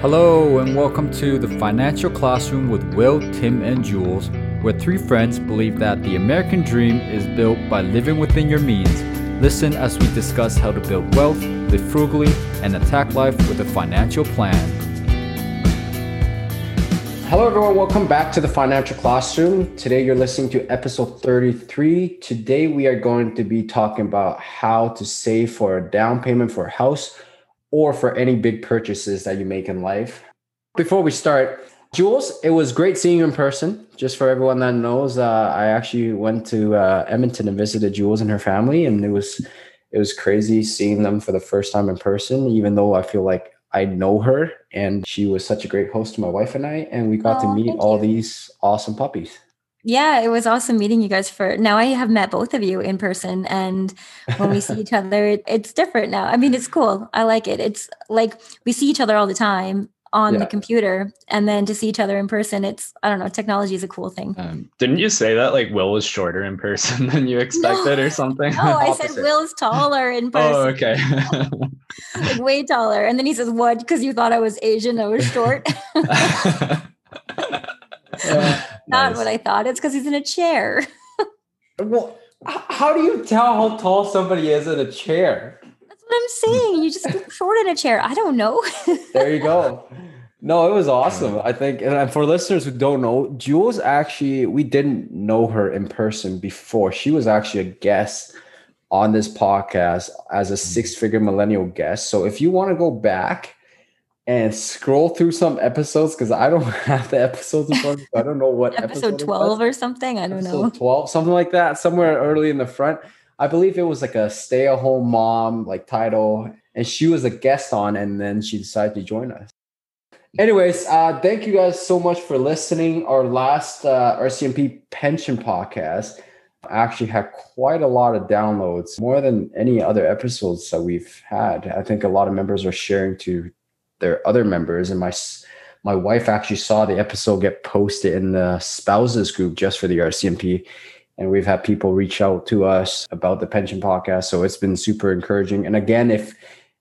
Hello, and welcome to the Financial Classroom with Will, Tim, and Jules, where three friends believe that the American dream is built by living within your means. Listen as we discuss how to build wealth, live frugally, and attack life with a financial plan. Hello, everyone. Welcome back to the Financial Classroom. Today, you're listening to episode 33. Today, we are going to be talking about how to save for a down payment for a house or for any big purchases that you make in life. Before we start, Jules, it was great seeing you in person. Just for everyone that knows, uh, I actually went to uh, Edmonton and visited Jules and her family, and it was it was crazy seeing them for the first time in person. Even though I feel like I know her and she was such a great host to my wife and I, and we got oh, to meet all you. these awesome puppies. Yeah, it was awesome meeting you guys for now I have met both of you in person and when we see each other it, it's different now. I mean it's cool. I like it. It's like we see each other all the time on yeah. the computer and then to see each other in person it's i don't know technology is a cool thing um, didn't you say that like will was shorter in person than you expected no. or something oh i said will's taller in person oh okay like way taller and then he says what because you thought i was asian i was short uh, not nice. what i thought it's because he's in a chair well how do you tell how tall somebody is in a chair That's what I'm saying. You just get short in a chair. I don't know. there you go. No, it was awesome. I think, and for listeners who don't know, Jules actually, we didn't know her in person before. She was actually a guest on this podcast as a six figure millennial guest. So if you want to go back and scroll through some episodes, because I don't have the episodes in front, I don't know what episode, episode 12 or something. I don't episode know. 12, something like that, somewhere early in the front I believe it was like a stay at home mom like title, and she was a guest on, and then she decided to join us. Anyways, uh, thank you guys so much for listening. Our last uh, RCMP pension podcast actually had quite a lot of downloads, more than any other episodes that we've had. I think a lot of members are sharing to their other members, and my my wife actually saw the episode get posted in the spouses group just for the RCMP and we've had people reach out to us about the pension podcast so it's been super encouraging. And again if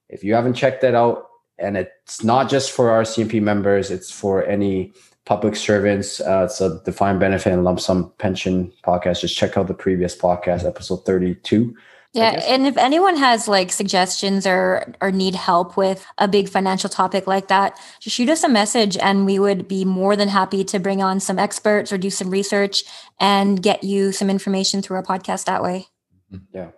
if you haven't checked that out and it's not just for RCMP members it's for any public servants uh, it's a defined benefit and lump sum pension podcast just check out the previous podcast episode 32 yeah, and if anyone has like suggestions or or need help with a big financial topic like that, just shoot us a message and we would be more than happy to bring on some experts or do some research and get you some information through our podcast that way. Mm-hmm. Yeah.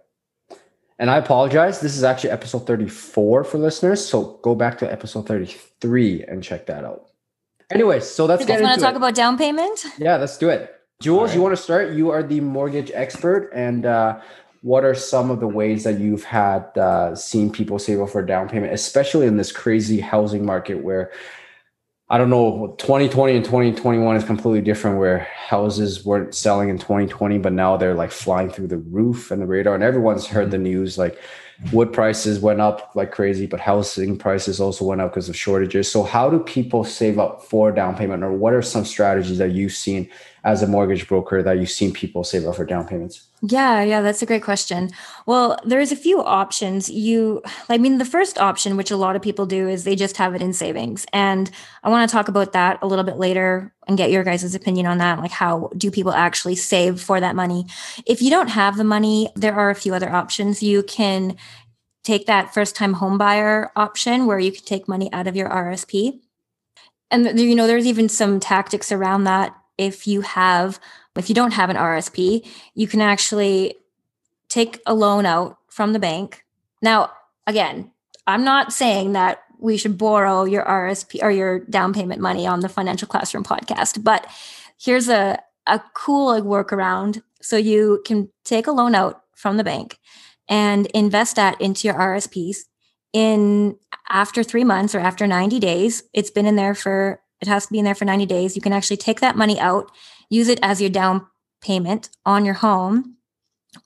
And I apologize. This is actually episode 34 for listeners. So go back to episode 33 and check that out. Anyways, so let's you guys want to talk it. about down payment? Yeah, let's do it. Jules, right. you want to start? You are the mortgage expert. And uh, what are some of the ways that you've had uh, seen people save up for down payment, especially in this crazy housing market where I don't know, 2020 and 2021 is completely different where houses weren't selling in 2020, but now they're like flying through the roof and the radar. And everyone's heard the news like wood prices went up like crazy, but housing prices also went up because of shortages. So, how do people save up for down payment, or what are some strategies that you've seen as a mortgage broker that you've seen people save up for down payments? Yeah, yeah, that's a great question. Well, there's a few options. You, I mean, the first option, which a lot of people do, is they just have it in savings. And I want to talk about that a little bit later and get your guys' opinion on that. Like, how do people actually save for that money? If you don't have the money, there are a few other options. You can take that first time home buyer option where you can take money out of your RSP. And, you know, there's even some tactics around that if you have if you don't have an RSP, you can actually take a loan out from the bank. Now, again, I'm not saying that we should borrow your RSP or your down payment money on the financial classroom podcast, but here's a, a cool workaround. So you can take a loan out from the bank and invest that into your RSPs in after three months or after 90 days. It's been in there for it has to be in there for 90 days. You can actually take that money out, use it as your down payment on your home.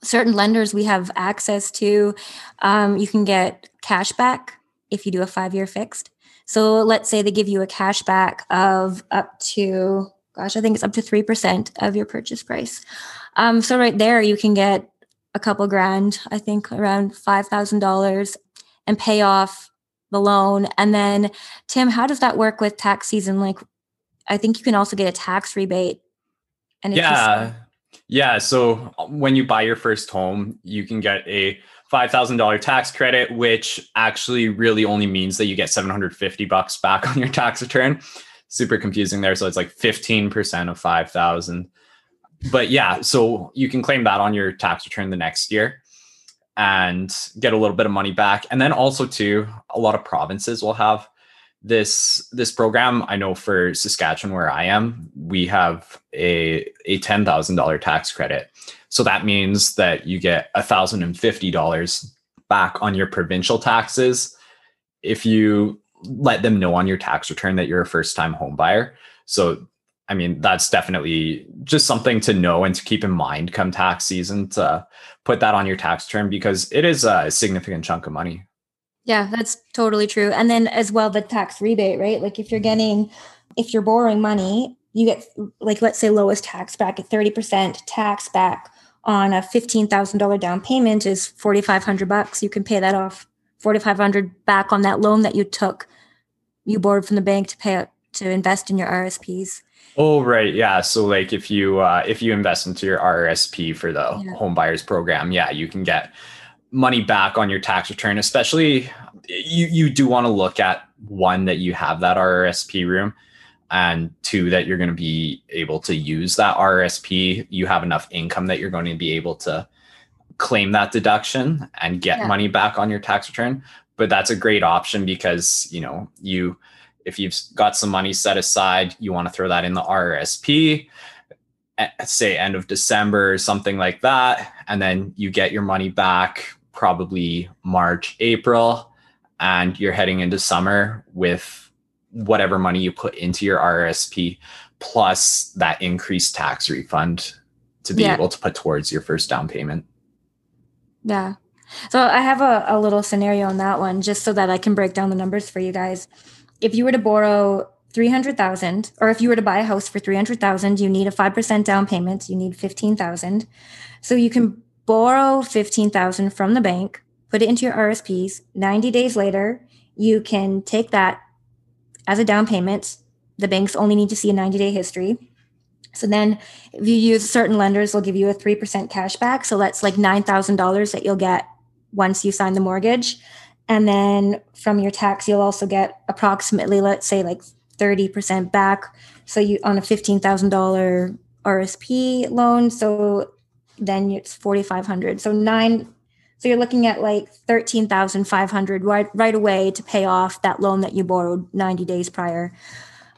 Certain lenders we have access to, um, you can get cash back if you do a five year fixed. So let's say they give you a cash back of up to, gosh, I think it's up to 3% of your purchase price. Um, so right there, you can get a couple grand, I think around $5,000 and pay off the loan. And then, Tim, how does that work with tax season? Like, I think you can also get a tax rebate. And yeah, yeah. So when you buy your first home, you can get a $5,000 tax credit, which actually really only means that you get 750 bucks back on your tax return. Super confusing there. So it's like 15% of 5,000. But yeah, so you can claim that on your tax return the next year and get a little bit of money back. And then also too, a lot of provinces will have this this program. I know for Saskatchewan where I am, we have a a ten thousand dollar tax credit. So that means that you get a thousand and fifty dollars back on your provincial taxes if you let them know on your tax return that you're a first time home buyer. So I mean, that's definitely just something to know and to keep in mind come tax season to put that on your tax return because it is a significant chunk of money. Yeah, that's totally true. And then as well, the tax rebate, right? Like if you're mm-hmm. getting, if you're borrowing money, you get like, let's say lowest tax back at 30% tax back on a $15,000 down payment is 4,500 bucks. You can pay that off 4,500 back on that loan that you took, you borrowed from the bank to pay to invest in your RSPs. Oh right, yeah. So like if you uh, if you invest into your RSP for the yeah. home buyers program, yeah, you can get money back on your tax return. Especially you you do want to look at one that you have that RSP room, and two that you're going to be able to use that RSP. You have enough income that you're going to be able to claim that deduction and get yeah. money back on your tax return. But that's a great option because you know you if you've got some money set aside, you want to throw that in the RRSP, eh, say end of December or something like that. And then you get your money back probably March, April, and you're heading into summer with whatever money you put into your RRSP plus that increased tax refund to be yeah. able to put towards your first down payment. Yeah. So I have a, a little scenario on that one just so that I can break down the numbers for you guys if you were to borrow 300,000 or if you were to buy a house for 300,000, you need a 5% down payment, you need 15,000. So you can borrow 15,000 from the bank, put it into your RSPs. 90 days later, you can take that as a down payment. The banks only need to see a 90 day history. So then if you use certain lenders, they'll give you a 3% cash back. So that's like $9,000 that you'll get once you sign the mortgage. And then from your tax, you'll also get approximately, let's say, like 30% back. So you on a $15,000 RSP loan. So then it's 4,500. So nine, so you're looking at like 13,500 right, right away to pay off that loan that you borrowed 90 days prior.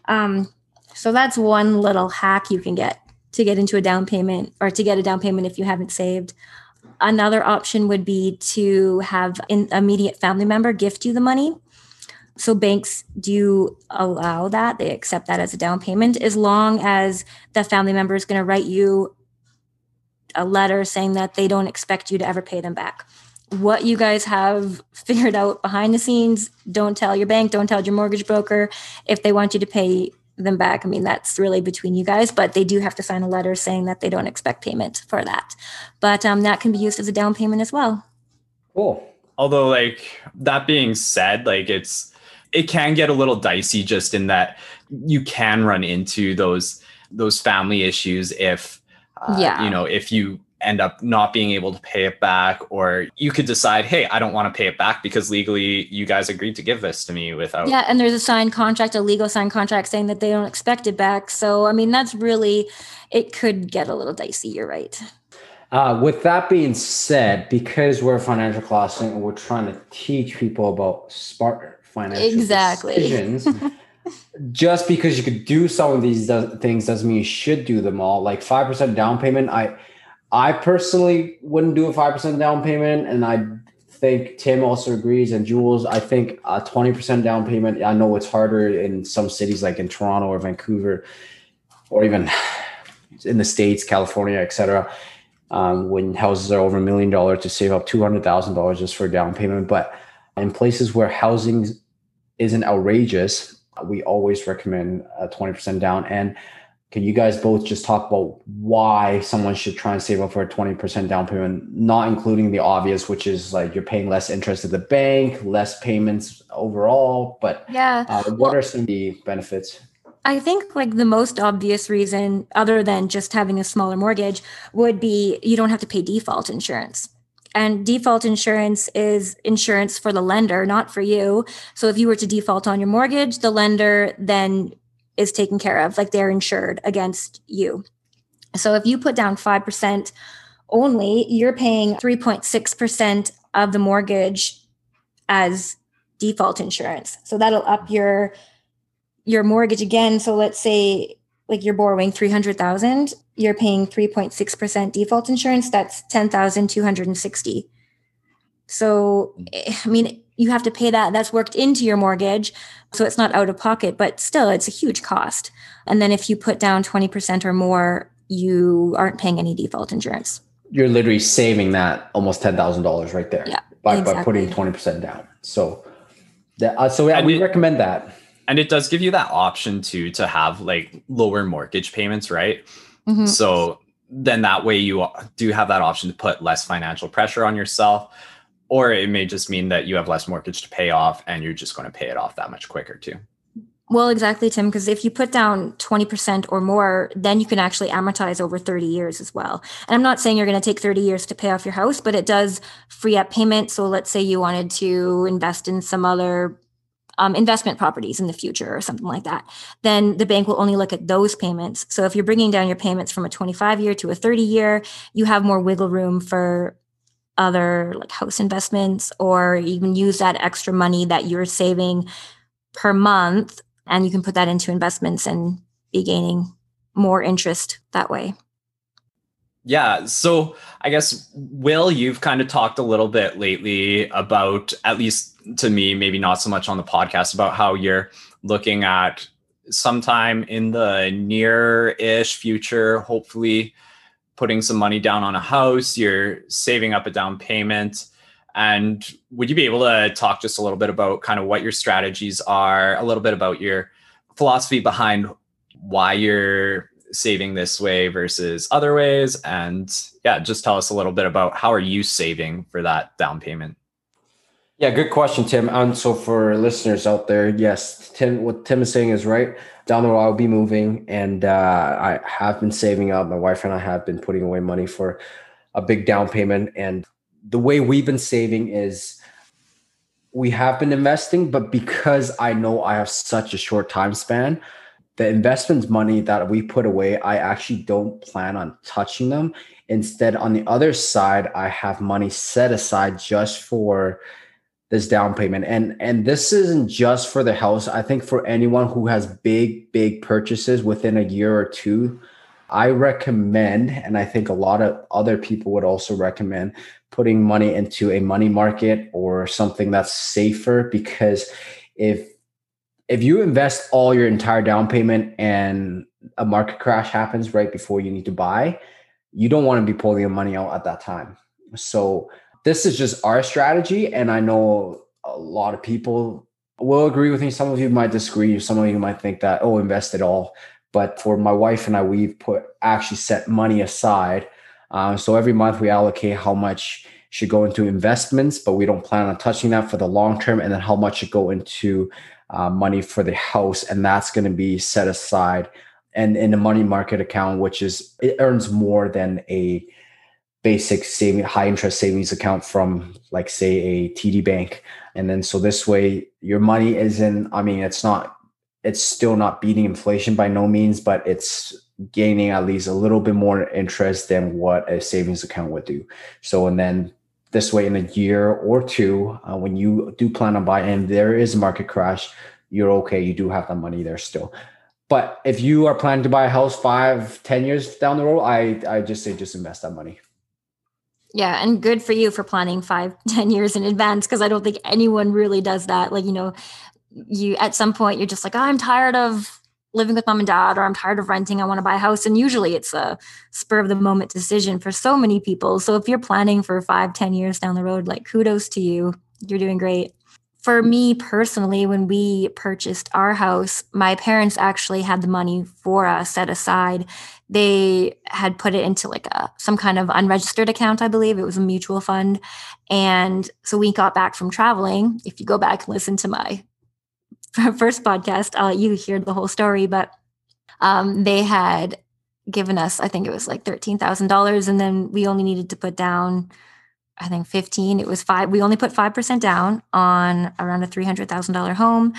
Um, so that's one little hack you can get to get into a down payment or to get a down payment if you haven't saved. Another option would be to have an immediate family member gift you the money. So banks do allow that. They accept that as a down payment as long as the family member is going to write you a letter saying that they don't expect you to ever pay them back. What you guys have figured out behind the scenes, don't tell your bank, don't tell your mortgage broker if they want you to pay them back. I mean, that's really between you guys, but they do have to sign a letter saying that they don't expect payment for that. But um, that can be used as a down payment as well. Cool. Although, like that being said, like it's it can get a little dicey just in that you can run into those those family issues if uh, yeah. you know if you end up not being able to pay it back or you could decide hey i don't want to pay it back because legally you guys agreed to give this to me without yeah and there's a signed contract a legal signed contract saying that they don't expect it back so i mean that's really it could get a little dicey you're right uh, with that being said because we're a financial class and we're trying to teach people about smart financial exactly. decisions just because you could do some of these things doesn't mean you should do them all like 5% down payment i I personally wouldn't do a 5% down payment. And I think Tim also agrees. And Jules, I think a 20% down payment, I know it's harder in some cities like in Toronto or Vancouver or even in the States, California, etc. Um, when houses are over a million dollars to save up $200,000 just for a down payment. But in places where housing isn't outrageous, we always recommend a 20% down. And can you guys both just talk about why someone should try and save up for a 20% down payment, not including the obvious, which is like you're paying less interest at the bank, less payments overall. But yeah, uh, what well, are some of the benefits? I think like the most obvious reason, other than just having a smaller mortgage, would be you don't have to pay default insurance. And default insurance is insurance for the lender, not for you. So if you were to default on your mortgage, the lender then is taken care of, like they're insured against you. So if you put down 5% only, you're paying 3.6% of the mortgage as default insurance. So that'll up your your mortgage again. So let's say like you're borrowing 300,000, you're paying 3.6% default insurance, that's 10,260. So I mean you have to pay that that's worked into your mortgage so it's not out of pocket but still it's a huge cost. And then if you put down 20% or more you aren't paying any default insurance. You're literally saving that almost $10,000 right there yeah, by, exactly. by putting 20% down. So that, uh, so yeah, we it, recommend that. and it does give you that option too to have like lower mortgage payments right mm-hmm. so then that way you do have that option to put less financial pressure on yourself or it may just mean that you have less mortgage to pay off and you're just going to pay it off that much quicker too. Well, exactly, Tim, because if you put down 20% or more, then you can actually amortize over 30 years as well. And I'm not saying you're going to take 30 years to pay off your house, but it does free up payment. So let's say you wanted to invest in some other um, investment properties in the future or something like that, then the bank will only look at those payments. So if you're bringing down your payments from a 25 year to a 30 year, you have more wiggle room for other like house investments or even use that extra money that you're saving per month and you can put that into investments and be gaining more interest that way. Yeah. So I guess, Will, you've kind of talked a little bit lately about, at least to me, maybe not so much on the podcast, about how you're looking at sometime in the near ish future, hopefully putting some money down on a house, you're saving up a down payment. And would you be able to talk just a little bit about kind of what your strategies are, a little bit about your philosophy behind why you're saving this way versus other ways? And yeah, just tell us a little bit about how are you saving for that down payment? Yeah, good question, Tim. And so for listeners out there, yes, Tim, what Tim is saying is right. Down the road, I'll be moving, and uh, I have been saving up. My wife and I have been putting away money for a big down payment. And the way we've been saving is we have been investing, but because I know I have such a short time span, the investments money that we put away, I actually don't plan on touching them. Instead, on the other side, I have money set aside just for this down payment. And and this isn't just for the house. I think for anyone who has big big purchases within a year or two i recommend and i think a lot of other people would also recommend putting money into a money market or something that's safer. Because if if you invest all your entire down payment and a market crash happens right before you need to buy you don't want to be pulling your money out at that time. So this is just our strategy. And I know a lot of people will agree with me. Some of you might disagree. Some of you might think that, oh, invest it all. But for my wife and I, we've put actually set money aside. Uh, so every month we allocate how much should go into investments, but we don't plan on touching that for the long term. And then how much should go into uh, money for the house. And that's going to be set aside and in a money market account, which is, it earns more than a basic saving high interest savings account from like say a TD bank. And then so this way your money isn't I mean it's not it's still not beating inflation by no means but it's gaining at least a little bit more interest than what a savings account would do. So and then this way in a year or two uh, when you do plan on buying and there is a market crash you're okay. You do have the money there still. But if you are planning to buy a house five ten years down the road i i just say just invest that money yeah, and good for you for planning five, ten years in advance because I don't think anyone really does that. Like, you know, you at some point you're just like, oh, I'm tired of living with mom and dad, or I'm tired of renting. I want to buy a house. And usually it's a spur of the moment decision for so many people. So if you're planning for five, ten years down the road, like kudos to you. You're doing great. For me personally, when we purchased our house, my parents actually had the money for us set aside. They had put it into like a some kind of unregistered account, I believe. It was a mutual fund. And so we got back from traveling. If you go back and listen to my first podcast, I'll you hear the whole story. But um, they had given us, I think it was like $13,000. And then we only needed to put down I think 15. It was five. We only put 5% down on around a $300,000 home.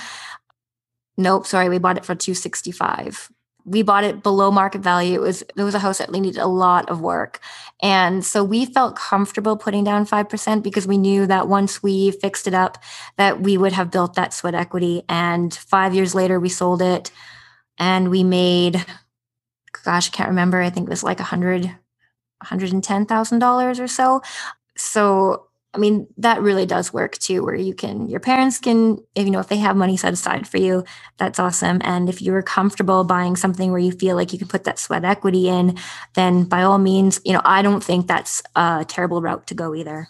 Nope, sorry, we bought it for 265. We bought it below market value. It was it was a house that needed a lot of work. And so we felt comfortable putting down 5% because we knew that once we fixed it up that we would have built that sweat equity and 5 years later we sold it and we made gosh, I can't remember. I think it was like a hundred $110,000 or so so I mean, that really does work too, where you can, your parents can, if you know, if they have money set aside for you, that's awesome. And if you're comfortable buying something where you feel like you can put that sweat equity in, then by all means, you know, I don't think that's a terrible route to go either.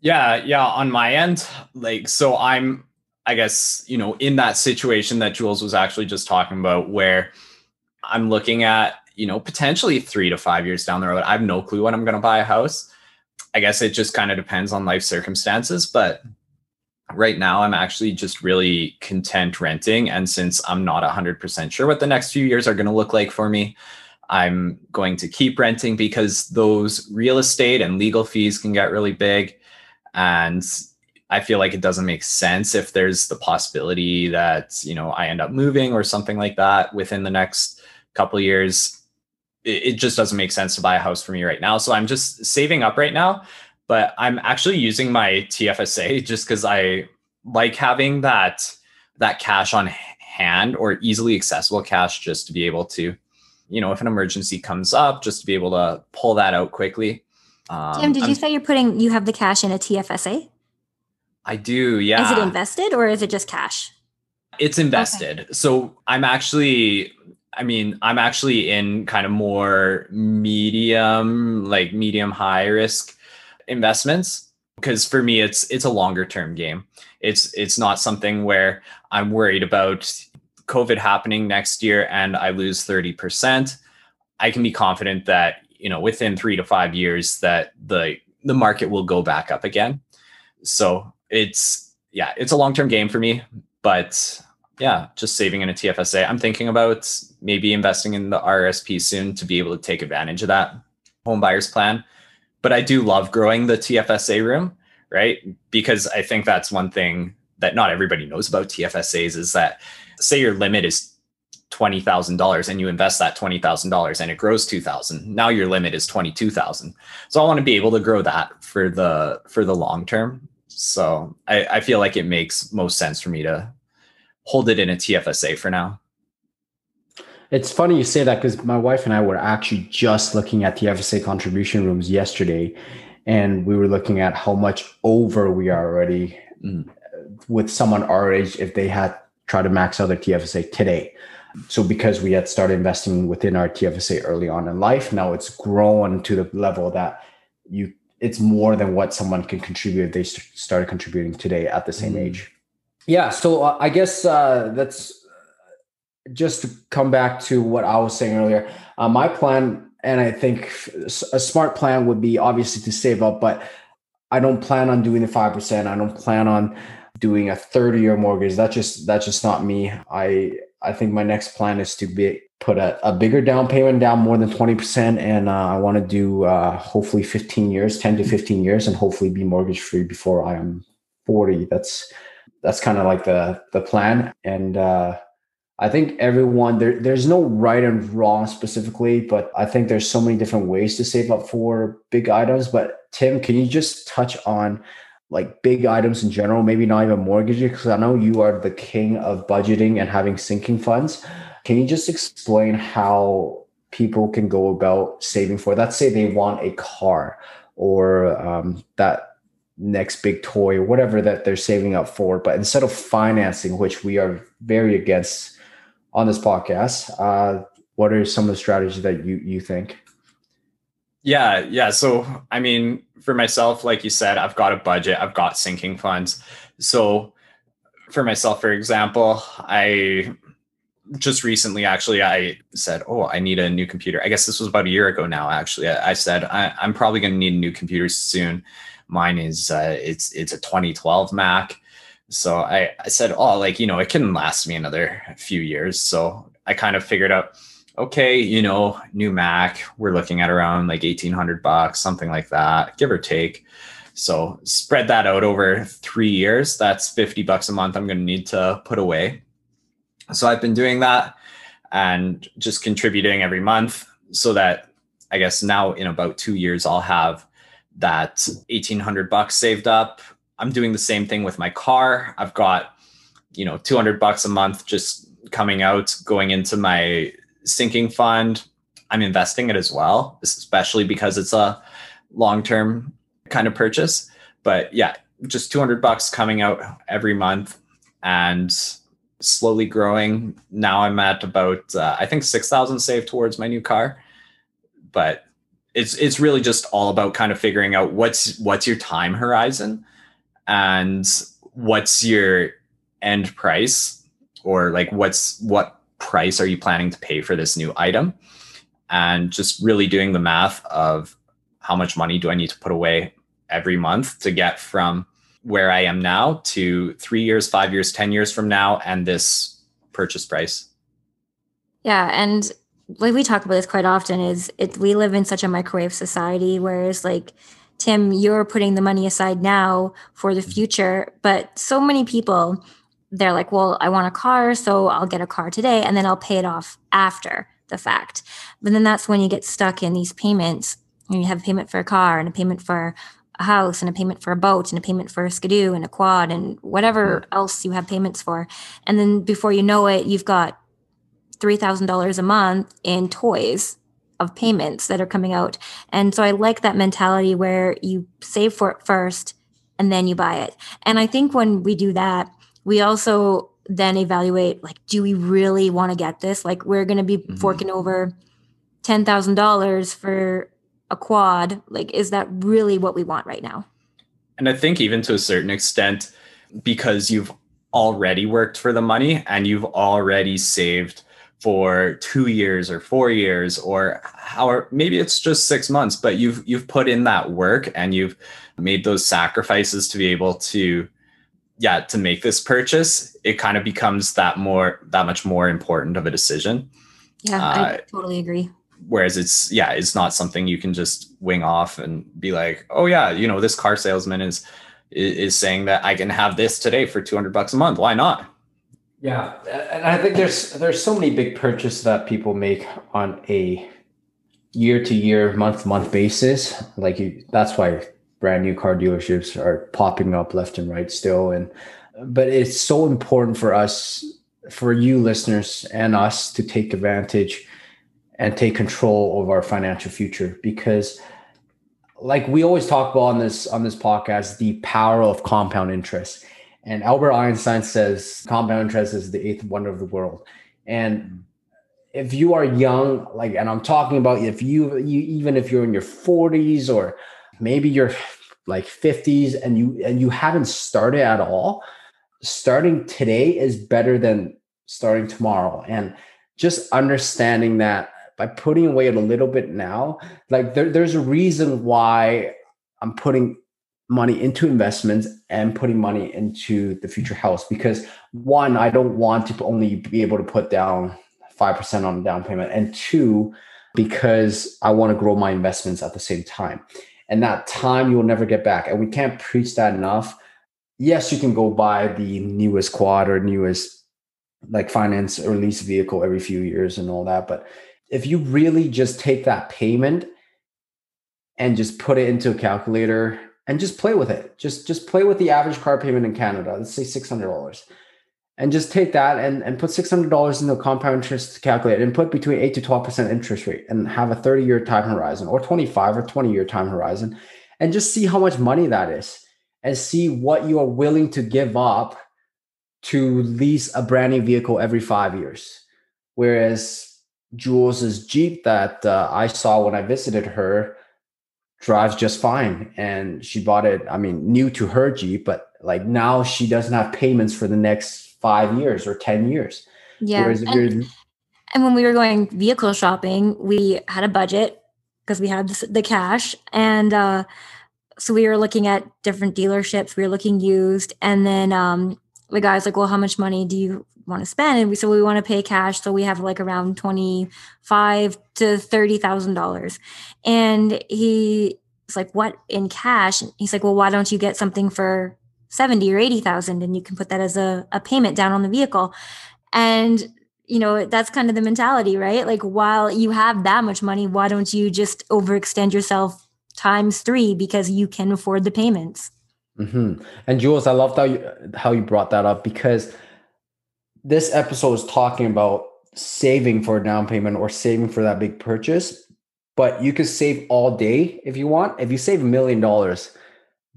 Yeah. Yeah. On my end, like, so I'm, I guess, you know, in that situation that Jules was actually just talking about, where I'm looking at, you know, potentially three to five years down the road. I have no clue when I'm going to buy a house. I guess it just kind of depends on life circumstances. But right now, I'm actually just really content renting. And since I'm not 100% sure what the next few years are going to look like for me, I'm going to keep renting because those real estate and legal fees can get really big. And I feel like it doesn't make sense if there's the possibility that, you know, I end up moving or something like that within the next couple years it, just doesn't make sense to buy a house for me right now. So I'm just saving up right now, but I'm actually using my TFSA just because I like having that that cash on hand or easily accessible cash just to be able to, you know, if an emergency comes up, just to be able to pull that out quickly. Um, Tim, did I'm, you say you're putting you have the cash in a TFSA? I do, yeah. Is it invested or is it just cash? It's invested. Okay. So I'm actually I mean, I'm actually in kind of more medium, like medium high risk investments because for me it's it's a longer term game. It's it's not something where I'm worried about COVID happening next year and I lose 30%. I can be confident that, you know, within 3 to 5 years that the the market will go back up again. So, it's yeah, it's a long-term game for me, but yeah, just saving in a TFSA. I'm thinking about maybe investing in the RSP soon to be able to take advantage of that home buyers plan. But I do love growing the TFSA room, right? Because I think that's one thing that not everybody knows about TFSAs is that say your limit is $20,000 and you invest that $20,000 and it grows 2000 now your limit is 22,000 so I want to be able to grow that for the for the long term so I, I feel like it makes most sense for me to hold it in a TFSA for now. It's funny you say that because my wife and I were actually just looking at the TFSA contribution rooms yesterday, and we were looking at how much over we are already mm. with someone our age if they had tried to max out their TFSA today. So because we had started investing within our TFSA early on in life, now it's grown to the level that you it's more than what someone can contribute if they started contributing today at the same mm. age yeah so uh, i guess uh, that's just to come back to what i was saying earlier uh, my plan and i think a smart plan would be obviously to save up but i don't plan on doing the 5% i don't plan on doing a 30 year mortgage. That's just that's just not me. I i think my next plan is to be put a, a bigger down payment down more than 20% and uh, i want to do uh, hopefully 15 years 10 to 15 years and hopefully be mortgage free before i am 40 that's that's kind of like the the plan. And uh, i think everyone there there's no right and wrong specifically but i think there's so many different ways to save up for big items. But tim can you just touch on like big items in general maybe not even mortgages? Because i know you are the king of budgeting and having sinking funds. Can you just explain how people can go about saving for let's say they want a car or um, that next big toy or whatever that they're saving up for. But instead of financing, which we are very against on this podcast, uh, what are some of the strategies that you you think? Yeah, yeah. So, I mean, for myself, like you said, I've got a budget, I've got sinking funds. So, for myself, for example, I just recently actually I said, Oh, I need a new computer. I guess this was about a year ago now, actually. I, I said, I, am probably going to need a new computer soon. Mine is, uh, it's, it's a 2012 Mac. So I, I said, Oh, like, you know, it can last me another few years. So I kind of figured out, okay, you know, new Mac, we're looking at around like 1800 bucks, something like that, give or take. So spread that out over three years. That's 50 bucks a month I'm going to need to put away. So I've been doing that and just contributing every month so that I guess now in about two years, I'll have that 1800 bucks saved up. I'm doing the same thing with my car. I've got, you know, 200 bucks a month just coming out, going into my sinking fund. I'm investing it as well, especially because it's a long term kind of purchase. But yeah, just 200 bucks coming out every month and slowly growing. Now I'm at about, uh, I think 6,000 saved towards my new car. But it's it's really just all about kind of figuring out what's what's your time horizon and what's your end price or like what's what price are you planning to pay for this new item? And just really doing the math of how much money do I need to put away every month to get from where I am now to three years, five years, 10 years from now, and this purchase price. Yeah. And like we talk about this quite often is it we live in such a microwave society, whereas like Tim, you're putting the money aside now for the mm-hmm. future, but so many people they're like, well, I want a car, so I'll get a car today and then I'll pay it off after the fact. But then that's when you get stuck in these payments. And you have a payment for a car and a payment for a house and a payment for a boat and a payment for a skidoo and a quad and whatever else you have payments for. And then before you know it, you've got $3,000 a month in toys of payments that are coming out. And so I like that mentality where you save for it first and then you buy it. And I think when we do that, we also then evaluate like do we really want to get this like we're going to be mm-hmm. forking over $10,000 for a quad like is that really what we want right now and i think even to a certain extent because you've already worked for the money and you've already saved for 2 years or 4 years or how maybe it's just 6 months but you've you've put in that work and you've made those sacrifices to be able to yeah to make this purchase it kind of becomes that more that much more important of a decision. Yeah uh, i totally agree. whereas it's yeah it's not something you can just wing off and be like oh yeah you know this car salesman is is saying that i can have this today for 200 bucks a month. Why not yeah and i think there's there's so many big purchases that people make on a year to year month to month basis. Like you, that's why brand new car dealerships are popping up left and right still. And but it's so important for us for you listeners and us to take advantage and take control of our financial future. Because like we always talk about on this on this podcast the power of compound interest and albert einstein says compound interest is the eighth wonder of the world. And if you are young like and i'm talking about if you you even if you're in your 40s or maybe you're like 50s and you and you haven't started at all starting today is better than starting tomorrow. And just understanding that by putting away a little bit now like there, there's a reason why i'm putting money into investments and putting money into the future house because one i don't want to only be able to put down 5% on the down payment and two because i want to grow my investments at the same time and that time you will never get back. And we can't preach that enough. Yes, you can go buy the newest quad or newest like finance or lease vehicle every few years and all that. But if you really just take that payment and just put it into a calculator and just play with it, just just play with the average car payment in Canada. Let's say six hundred dollars and just take that and, and put $600 in the compound interest calculator and put between 8 to 12% interest rate and have a 30 year time horizon or 25 or 20 year time horizon and just see how much money that is and see what you are willing to give up to lease a brand new vehicle every five years. Whereas Jules's Jeep that uh, I saw when I visited her drives just fine. And she bought it, I mean, new to her Jeep, but like now she doesn't have payments for the next five years or 10 years. Yeah. Whereas if you're- And, and when we were going vehicle shopping, we had a budget because we had the, the cash. And uh, so we were looking at different dealerships. We were looking used. And then um, the guy's like, well, how much money do you want to spend? And we said, we want to pay cash. So we have like around 25 to $30,000. And he's like, what in cash? And he's like, well, why don't you get something for 70 or 80,000 and you can put that as a, a payment down on the vehicle. And you know, that's kind of the mentality, right? Like while you have that much money, why don't you just overextend yourself times 3 because you can afford the payments? Hmm And Jules, I loved how you how you brought that up because this episode is talking about saving for a down payment or saving for that big purchase. But you could save all day if you want. If you save a million dollars,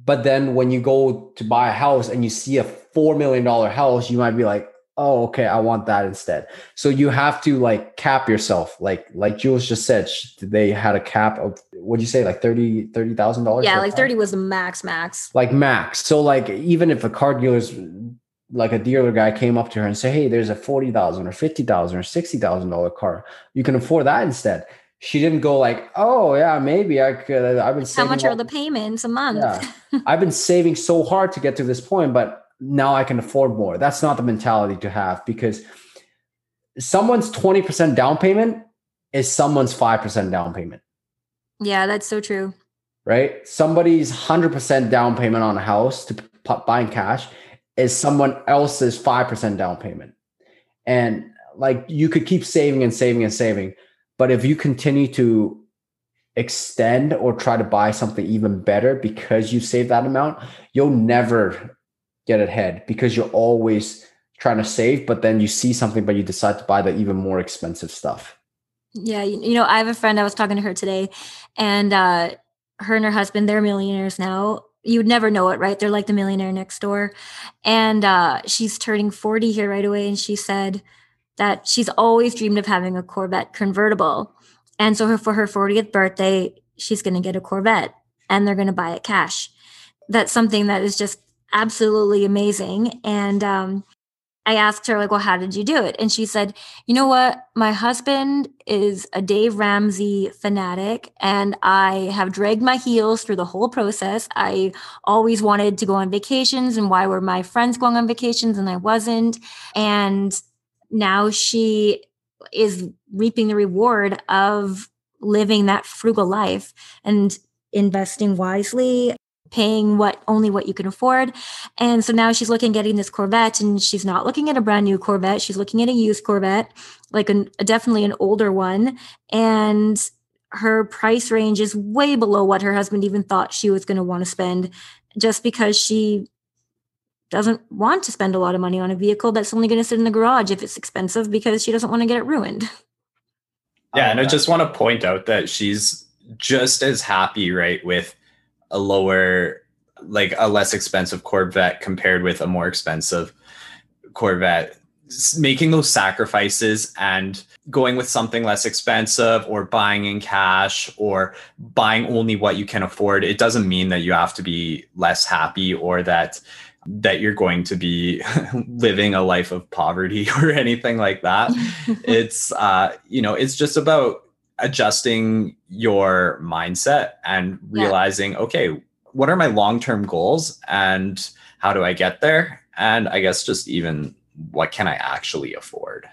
but then when you go to buy a house and you see a four million dollar house, you might be like, "Oh, okay, I want that instead." So you have to like cap yourself, like like Jules just said. They had a cap of what'd you say, like thirty thirty thousand dollars? Yeah, like 30 was the max max. like max. So like even if a car dealer's like a dealer guy came up to her and say, "Hey, there's a forty thousand or fifty thousand or sixty thousand dollar car. You can afford that instead." She didn't go like, "Oh yeah, maybe I could." I've been saving. How much all- are the payments a month? Yeah. I've been saving so hard to get to this point, but now I can afford more. That's not the mentality to have because someone's twenty percent down payment is someone's five percent down payment. Yeah, that's so true. right? Somebody's 100% down payment on a house to p- buy in cash is someone else's 5% down payment. And like you could keep saving and saving and saving, but if you continue to extend or try to buy something even better because you save that amount, you'll never get ahead because you're always trying to save, but then you see something, but you decide to buy the even more expensive stuff. Yeah, you, know, I have a friend. I was talking to her today, and uh, her and her husband, they're millionaires now. You would never know it, right? They're like the millionaire next door. And uh, she's turning 40 here right away. And she said that she's always dreamed of having a Corvette convertible. And so for her 40th birthday, she's going to get a Corvette and they're going to buy it cash. That's something that is just absolutely amazing. And um, I asked her, like, well, how did you do it? And she said, you know what? My husband is a Dave Ramsey fanatic, and I have dragged my heels through the whole process. I always wanted to go on vacations, and why were my friends going on vacations and I wasn't? And now she is reaping the reward of living that frugal life and investing wisely paying what only what you can afford. And so now she's looking at getting this corvette and she's not looking at a brand new corvette. She's looking at a used corvette like an, definitely an older one. And her price range is way below what her husband even thought she was going to want to spend just because she doesn't want to spend a lot of money on a vehicle that's only going to sit in the garage if it's expensive because she doesn't want to get it ruined. Yeah, and I oh, just want to point out that she's just as happy, right, with a lower, like a less expensive Corvette compared with a more expensive Corvette. Making those sacrifices and going with something less expensive or buying in cash or buying only what you can afford, it doesn't mean that you have to be less happy or that that you're going to be living a life of poverty or anything like that it's uh you know it's just about adjusting your mindset and Yeah. realizing okay what are my long-term goals and how do i get there and i guess just even what can i actually afford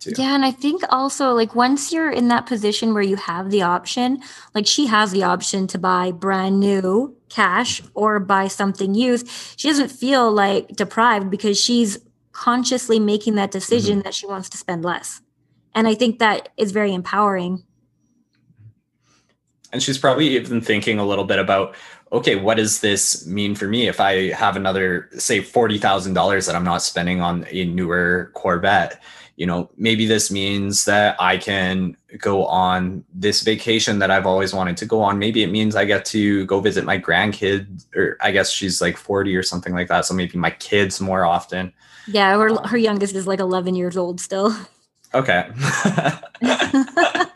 to Yeah, and I think also like once you're in that position where you have the option, like she has the option to buy brand new cash or buy something used. She doesn't feel like deprived because she's consciously making that mm-hmm. decision that she wants to spend less. And I think that is very empowering. And she's probably even thinking a little bit about okay what does this mean for me if i have another say $40000 that i'm not spending on a newer corvette? You know maybe this means that i can go on this vacation that i've always wanted to go on. Maybe it means i get to go visit my grandkids or i guess she's like 40 or something like that so maybe my kids more often. Yeah, her her youngest is like 11 years old still. okay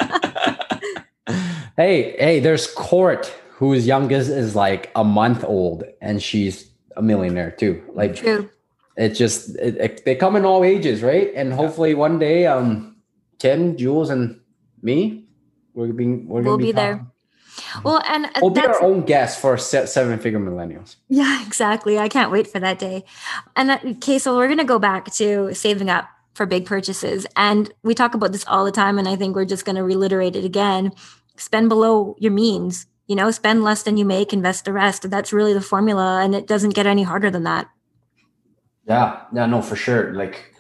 Hey, hey, there's Court whose youngest is like a month old and she's a millionaire too. Like True. it just it, it- they come in all ages, right? And hopefully one day, um, Tim, Jules, and me, we're being we're gonna We'll be, be there. Well, and uh, We'll be our own guests for se- seven figure millennials. Yeah, exactly. I can't wait for that day. And that, okay, so we're going to go back to saving up for big purchases. And we talk about this all the time. And I think we're just going to reiterate it again spend below your means, you know, spend less than you make, invest the rest. That's really the formula. And it doesn't get any harder than that. Yeah, yeah, no, for sure. Like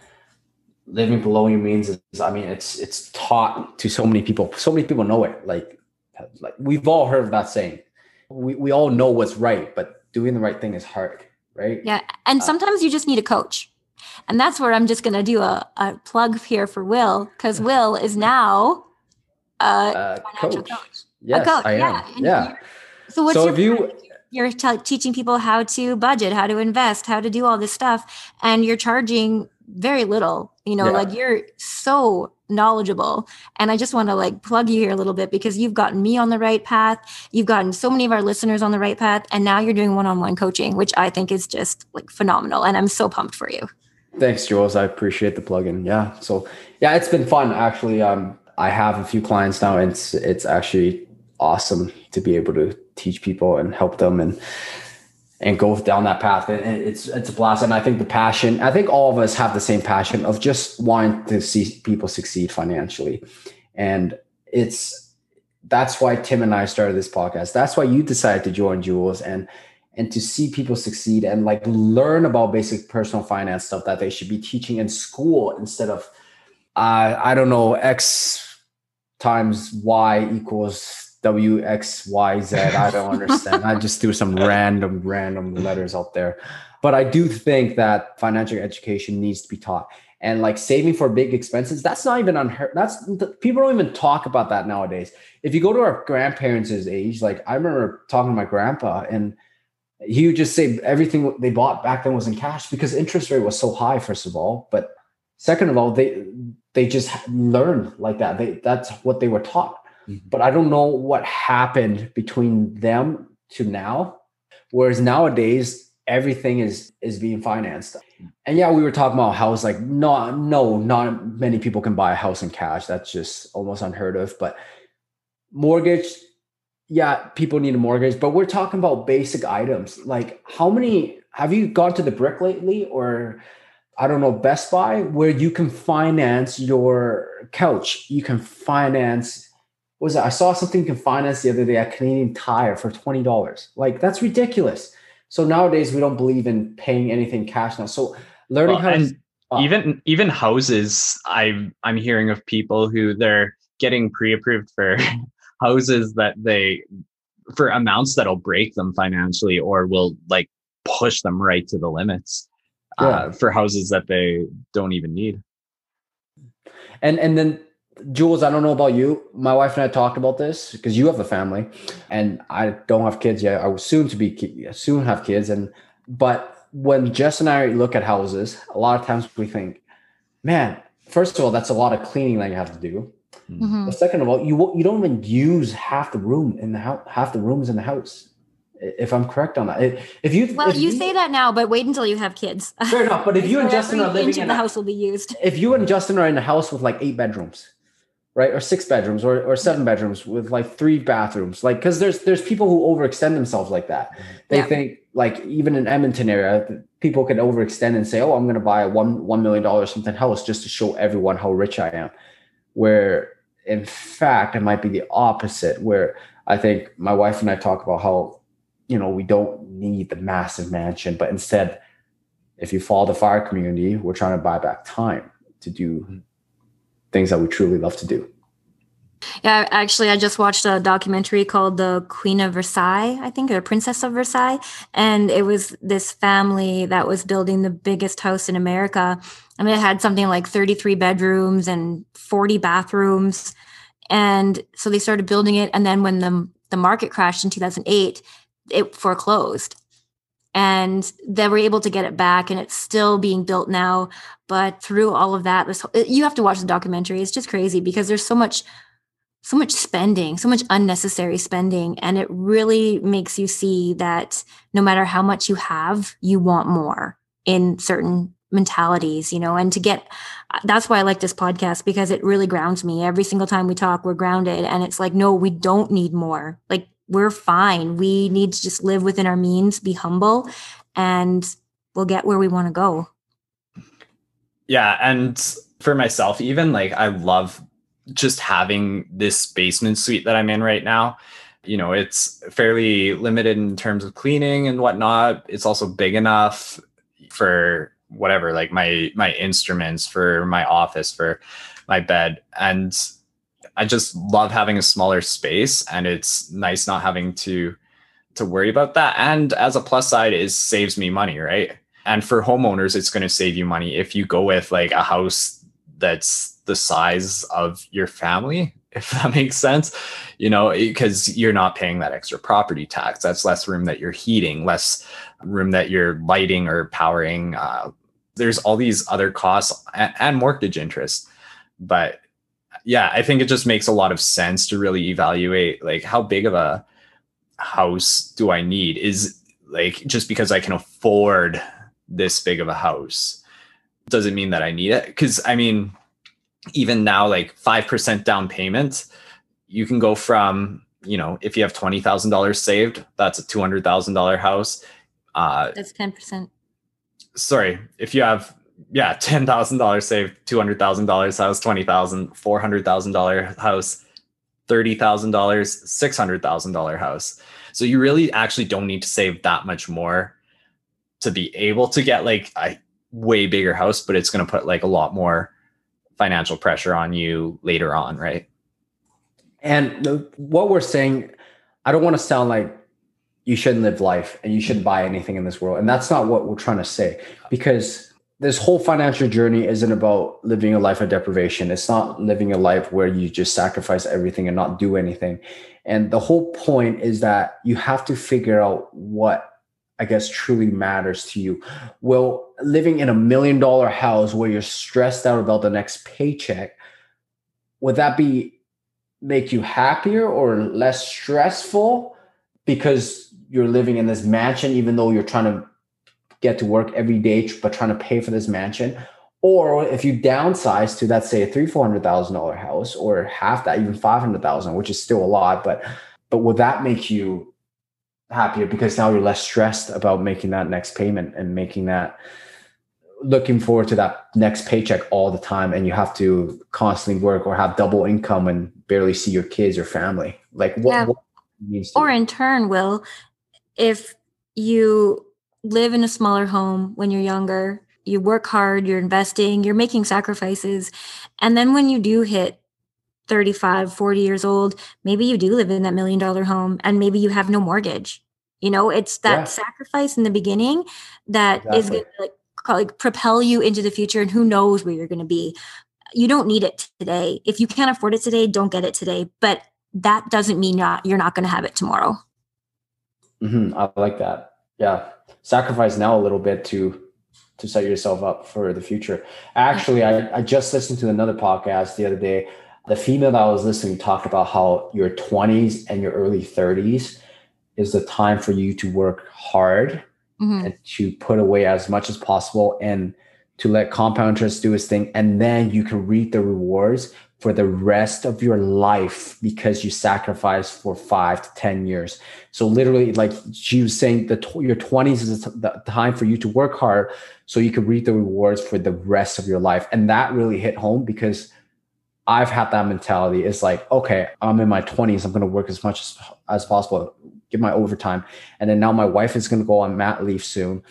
living below your means is, I mean, it's it's taught to so many people. So many people know it. Like, like we've all heard that saying. We we all know what's right, but doing the right thing is hard, right? Yeah. And Uh, sometimes you just need a coach. And that's where I'm just going to do a, a plug here for Will, because Will is now Uh, financial coach. coach. Yes, coach, I am. yeah, Yeah. So what's So your if you, you're t- teaching people how to budget, how to invest, how to do all this stuff, and you're charging very little. You know, Yeah. like you're so knowledgeable. And I just want to like plug you here a little bit because you've gotten me on the right path. You've gotten so many of our listeners on the right path, and now you're doing one-on-one coaching, which I think is just like phenomenal. And I'm so pumped for you. Thanks, Jules. I appreciate the plug-in. Yeah. So yeah, it's been fun actually. Um, I have a few clients now, and it's it's actually awesome to be able to teach people and help them and and go down that path. And it's it's a blast. And I think the passion. I think all of us have the same passion of just wanting to see people succeed financially, and it's that's why Tim and I started this podcast. That's why you decided to join Jules and and to see people succeed and like learn about basic personal finance stuff that they should be teaching in school instead of uh, I don't know X times Y equals W X Y Z. I don't understand. I just threw some random random letters out there, but I do think that financial education needs to be taught. And like saving for big expenses, that's not even unheard. That's people don't even talk about that nowadays. If you go to our grandparents' age, like I remember talking to my grandpa and he would just say everything they bought back then was in cash because interest rate was so high first of all but second of all they they just learned like that. They that's what they were taught. Mhm. but i don't know what happened between them to now whereas nowadays everything is is being financed. And yeah we were talking about house like no no not many people can buy a house in cash. That's just almost unheard of. But mortgage yeah, people need a mortgage, but we're talking about basic items. Like, how many have you gone to the Brick lately, or I don't know, Best Buy, where you can finance your couch? You can finance. what Was it? I saw something you can finance the other day at Canadian Tire for twenty dollars. Like, that's ridiculous. So nowadays, we don't believe in paying anything cash now. So learning Well, how to Oh. even even houses, I'm I'm hearing of people who they're getting pre-approved for houses that they for amounts that'll break them financially or will like push them right to the limits Yeah. uh, for houses that they don't even need. And and then Jules, I don't know about you. My wife and I talked about this because you have a family, and I don't have kids yet. I will soon to be soon have kids, and but when Jess and I look at houses, a lot of times we think, man, first of all, that's a lot of cleaning that you have to do. Mhm. But second of all, you won't- you don't even use half the room in the house, half the rooms in the house. If I'm correct on that, If- if you Well, if you say that now, but wait until you have kids. fair enough. But if you and Justin are living in the a- house will be used. if you and Justin are in a house with like eight bedrooms, right, or six bedrooms, or, or seven bedrooms with like three bathrooms, like because there's there's people who overextend themselves like that. Mm-hmm. They Yeah. think like even in Edmonton area, people can overextend and say, "Oh, I'm going to buy a one one million dollars something house just to show everyone how rich I am," where in fact it might be the opposite. Where I think my wife and I talk about how you know we don't need the massive mansion, but instead if you follow the FIRE community, we're trying to buy back time to do mm-hmm. things that we truly love to do. Yeah, actually, I just watched a documentary called The Queen of Versailles, I think, or Princess of Versailles. And it was this family that was building the biggest house in America. I mean, it had something like 33 bedrooms and 40 bathrooms. And so they started building it. And then when the, the market crashed in 2008, it foreclosed. And they were able to get it back, and it's still being built now. But through all of that, this you have to watch the documentary. It's just crazy because there's so much so much spending, so much unnecessary spending. And it really makes you see that no matter how much you have, you want more in certain mentalities, you know, and to get that's why I like this podcast because it really grounds me. Every single time we talk, we're grounded. And it's like, no, we don't need more. Like, we're fine. We need to just live within our means, be humble, and we'll get where we want to go. Yeah. And for myself, even like, I love just having this basement suite that I'm in right now, you know, it's fairly limited in terms of cleaning and whatnot. It's also big enough for whatever, like my my instruments, for my office, for my bed. And I just love having a smaller space and it's nice not having to to worry about that. And as a plus side is saves me money, right? And for homeowners, it's going to save you money if you go with like a house that's the size of your family, if that makes sense, you know, because you're not paying that extra property tax. That's less room that you're heating, less room that you're lighting or powering. Uh, there's all these other costs and, and mortgage interest. But yeah, I think it just makes a lot of sense to really evaluate like how big of a house do I need? Is like just because I can afford this big of a house doesn't mean that I need it. Cause I mean, even now like 5% down payment you can go from you know if you have $20000 saved that's a $200000 house uh that's 10% sorry if you have yeah $10000 saved $200000 house $20000 $400000 house $30000 $600000 house so you really actually don't need to save that much more to be able to get like a way bigger house but it's going to put like a lot more financial pressure on you later on, right? And the, what we're saying, I don't want to sound like you shouldn't live life and you shouldn't buy anything in this world. And that's not what we're trying to say because this whole financial journey isn't about living a life of deprivation. It's not living a life where you just sacrifice everything and not do anything. And the whole point is that you have to figure out what I guess truly matters to you. Well, living in a million dollar house where you're stressed out about the next paycheck, would that be make you happier or less stressful because you're living in this mansion, even though you're trying to get to work every day, but trying to pay for this mansion? Or if you downsize to, let's say, a three, four hundred thousand dollar house, or half that, even five hundred thousand, which is still a lot, but but would that make you happier because now you're less stressed about making that next payment and making that looking forward to that next paycheck all the time and you have to constantly work or have double income and barely see your kids or family like what, yeah. what or in turn will if you live in a smaller home when you're younger you work hard you're investing you're making sacrifices and then when you do hit 35, 40 years old, maybe you do live in that million dollar home and maybe you have no mortgage. You know, it's that yeah. sacrifice in the beginning that exactly. is going to like, like propel you into the future and who knows where you're going to be. You don't need it today. If you can't afford it today, don't get it today. But that doesn't mean not, you're not going to have it tomorrow. Mm-hmm. I like that. Yeah. Sacrifice now a little bit to to set yourself up for the future. Actually, I, I just listened to another podcast the other day the female that I was listening talked about how your 20s and your early 30s is the time for you to work hard mm-hmm. and to put away as much as possible and to let compound interest do its thing. And then you can reap the rewards for the rest of your life because you sacrificed for five to 10 years. So, literally, like she was saying, the your 20s is the time for you to work hard so you can reap the rewards for the rest of your life. And that really hit home because I've had that mentality. It's like, okay, I'm in my 20s. I'm going to work as much as, as possible, get my overtime. And then now my wife is going to go on mat leave soon.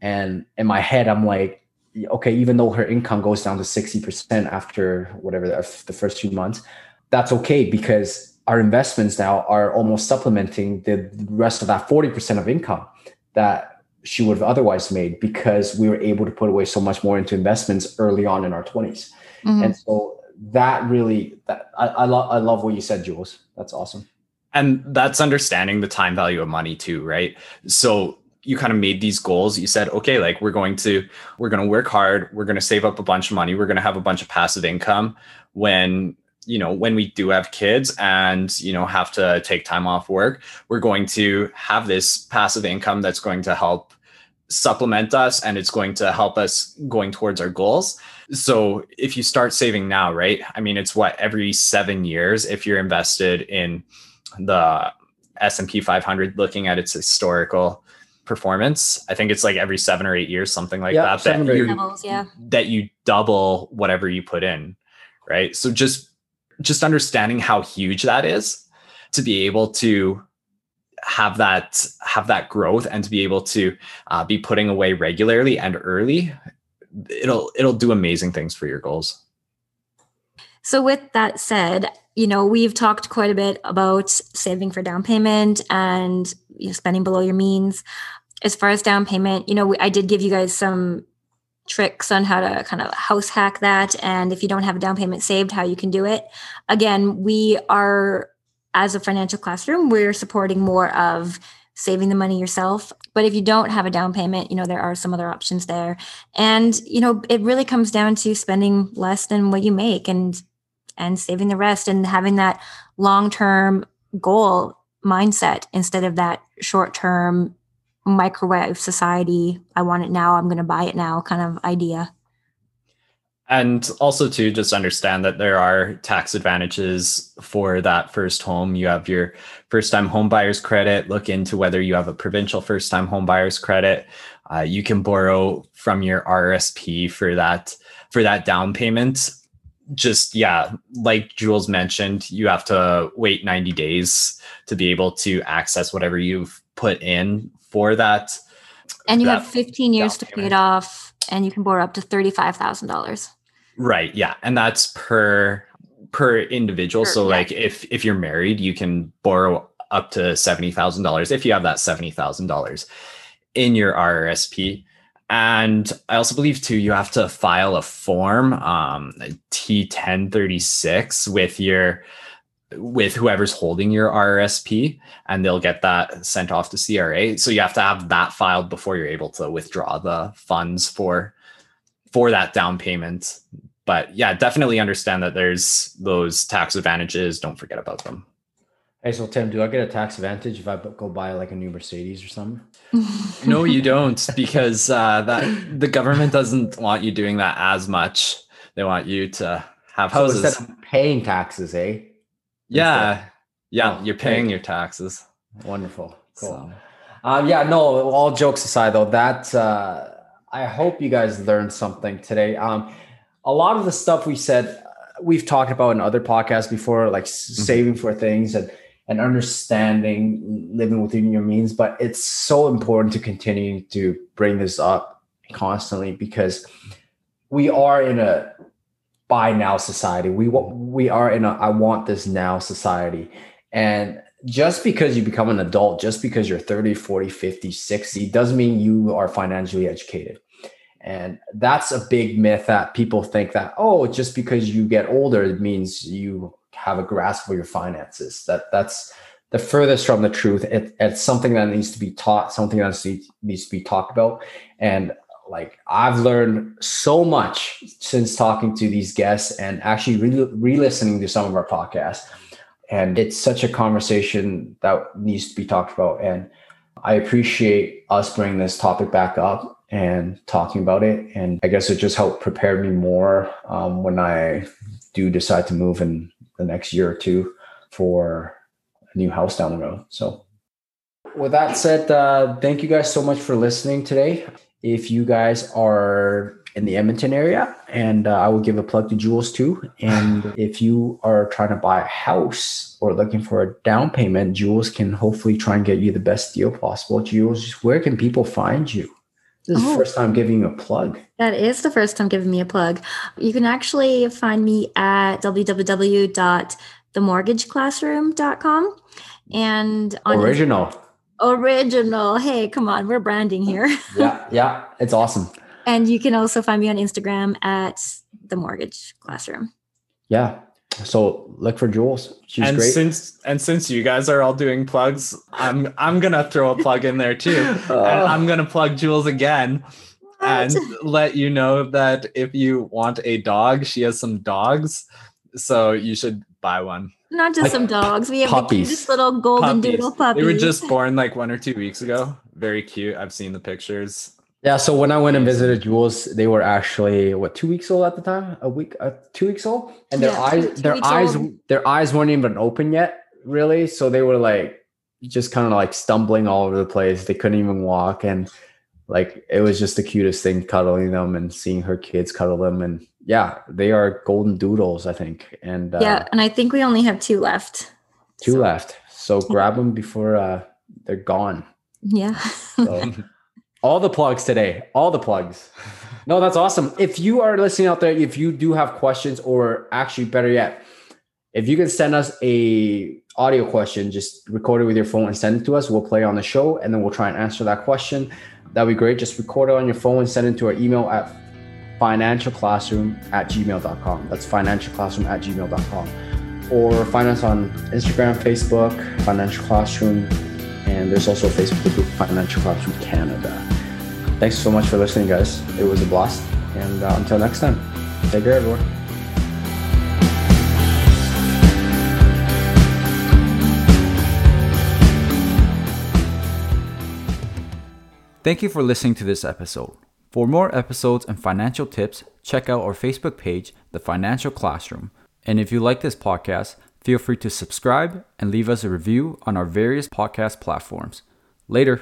And in my head, I'm like, okay, even though her income goes down to 60% after whatever the, the first few months, that's okay because our investments now are almost supplementing the rest of that 40% of income that she would have otherwise made because we were able to put away so much more into investments early on in our 20s. Mm-hmm. And so that really that I, I love I love what you said, Jules. That's awesome. And that's understanding the time value of money too, right? So you kind of made these goals. You said, okay, like we're going to we're going to work hard. We're going to save up a bunch of money. We're going to have a bunch of passive income when you know when we do have kids and you know have to take time off work we're going to have this passive income that's going to help supplement us and it's going to help us going towards our goals so if you start saving now right i mean it's what every 7 years if you're invested in the S&P 500 looking at its historical performance i think it's like every 7 or 8 years something like Yeah, that that, you're- Levels, yeah. that you double whatever you put in right so just just understanding how huge that is to be able to have that have that growth and to be able to uh, be putting away regularly and early it'll it'll do amazing things for your goals So, with that said, you know, we've talked quite a bit about saving for down payment and you know, spending below your means. As far as down payment, you know, I did give you guys some tricks on how to kind of house hack that. And if you don't have a down payment saved, how you can do it. Again, we are, as a financial classroom, we're supporting more of saving the money yourself. But if you don't have a down payment, you know, there are some other options there. And, you know, it really comes down to spending less than what you make and and saving the rest and having that long-term goal mindset instead of that short-term microwave society i want it now i'm going to buy it now kind of idea. And also to just understand that there are tax advantages for that first home. You have your first time home buyers credit look into whether you have a provincial first time home buyers credit. Uh, you can borrow from your rsp for that for that down payment just yeah like jules mentioned you have to wait 90 days to be able to access whatever you've put in for that and you that have 15 years to pay it off and you can borrow up to $35000 Right. Yeah. And that's per per individual. Per- so yeah. like if if you're married, you can borrow up to seventy thousand dollars if you have that seventy thousand dollars in your RRSP. And I also believe too, you have to file a form, um, T ten thirty six with your with whoever's holding your RRSP, and they'll get that sent off to CRA. So you have to have that filed before you're able to withdraw the funds for for that down payment. But yeah, definitely understand that there's those tax advantages. Don't forget about them. Hey, so Tim, do I get a tax advantage if I go buy like a new Mercedes or something? No, you don't, because uh, that the government doesn't want you doing that as much. They want you to have So houses. instead of paying taxes, eh? yeah, yeah, Oh, you're paying your taxes. Wonderful. Cool. So. Um, yeah, no, all jokes aside though, that uh, I hope you guys learned something today. Um, a lot of the stuff we said, uh, we've talked about in other podcasts before, like s saving for things and and understanding living within your means. But it's so important to continue to bring this up constantly because we are in a buy now society. We we are in a I want this now society, and just because you become an adult, just because you're 30, 40, 50, 60, doesn't mean you are financially educated. And that's a big myth that people think that, oh, just because you get older, it means you have a grasp of your finances. That that's the furthest from the truth. It, it's something that needs to be taught, something that needs- to be talked about. And like I've learned so much since talking to these guests and actually re- re-listening to some of our podcasts and it's such a conversation that needs to be talked about and i appreciate us bringing this topic back up and talking about it and i guess it just helped prepare me more um, when i do decide to move in the next year or two for a new house down the road so with that said uh, thank you guys so much for listening today if you guys are in the Edmonton area, and uh, I will give a plug to Jules too. And if you are trying to buy a house or looking for a down payment, Jules can hopefully try and get you the best deal possible. Jules, where can people find you? This is the Oh. first time giving you a plug. That is the first time giving me a plug. You can actually find me at www.themortgageclassroom.com and on Original. original. Hey, come on, we're branding here. yeah, yeah, it's awesome. And you can also find me on Instagram at the mortgage classroom. Yeah. So look for Jules. She's and great. since and since you guys are all doing plugs, I'm I'm gonna throw a plug in there too. and Oh. I'm gonna plug Jules again oh, and let you know that if you want a dog, she has some dogs So you should buy one. Not just Like some dogs. We have puppies. the cutest little golden Puppies. doodle puppies. They were just born like one or two weeks ago. Very cute. I've seen the pictures. Yeah, so when I went and visited Jules, they were actually what two weeks old at the time, a week, uh, two weeks old, and their Yeah, eyes, two- two their eyes, old. their eyes weren't even open yet, really. So they were like just kind of like stumbling all over the place. They couldn't even walk, and like it was just the cutest thing, cuddling them and seeing her kids cuddle them, and yeah, they are golden doodles, I think, and uh, yeah, and I think we only have two left. two So, left. So grab them before uh, they're gone. Yeah. So, all the plugs today, all the plugs. No, that's awesome. If you are listening out there, if you do have questions, or actually better yet, if you can send us a audio question, just record it with your phone and send it to us. We'll play on the show and then we'll try and answer that question. That'd be great. Just record it on your phone and send it to our email at financialclassroom at gmail.com. That's financialclassroom at gmail.com. Or find us on Instagram, Facebook, Financial Classroom, and there's also a Facebook group, Financial Classroom Canada. Thanks so much for listening, guys. It was a blast. And uh, until next time, take care, everyone. Thank you for listening to this episode. For more episodes and financial tips, check out our Facebook page, The Financial Classroom. And if you like this podcast, feel free to subscribe and leave us a review on our various podcast platforms. Later.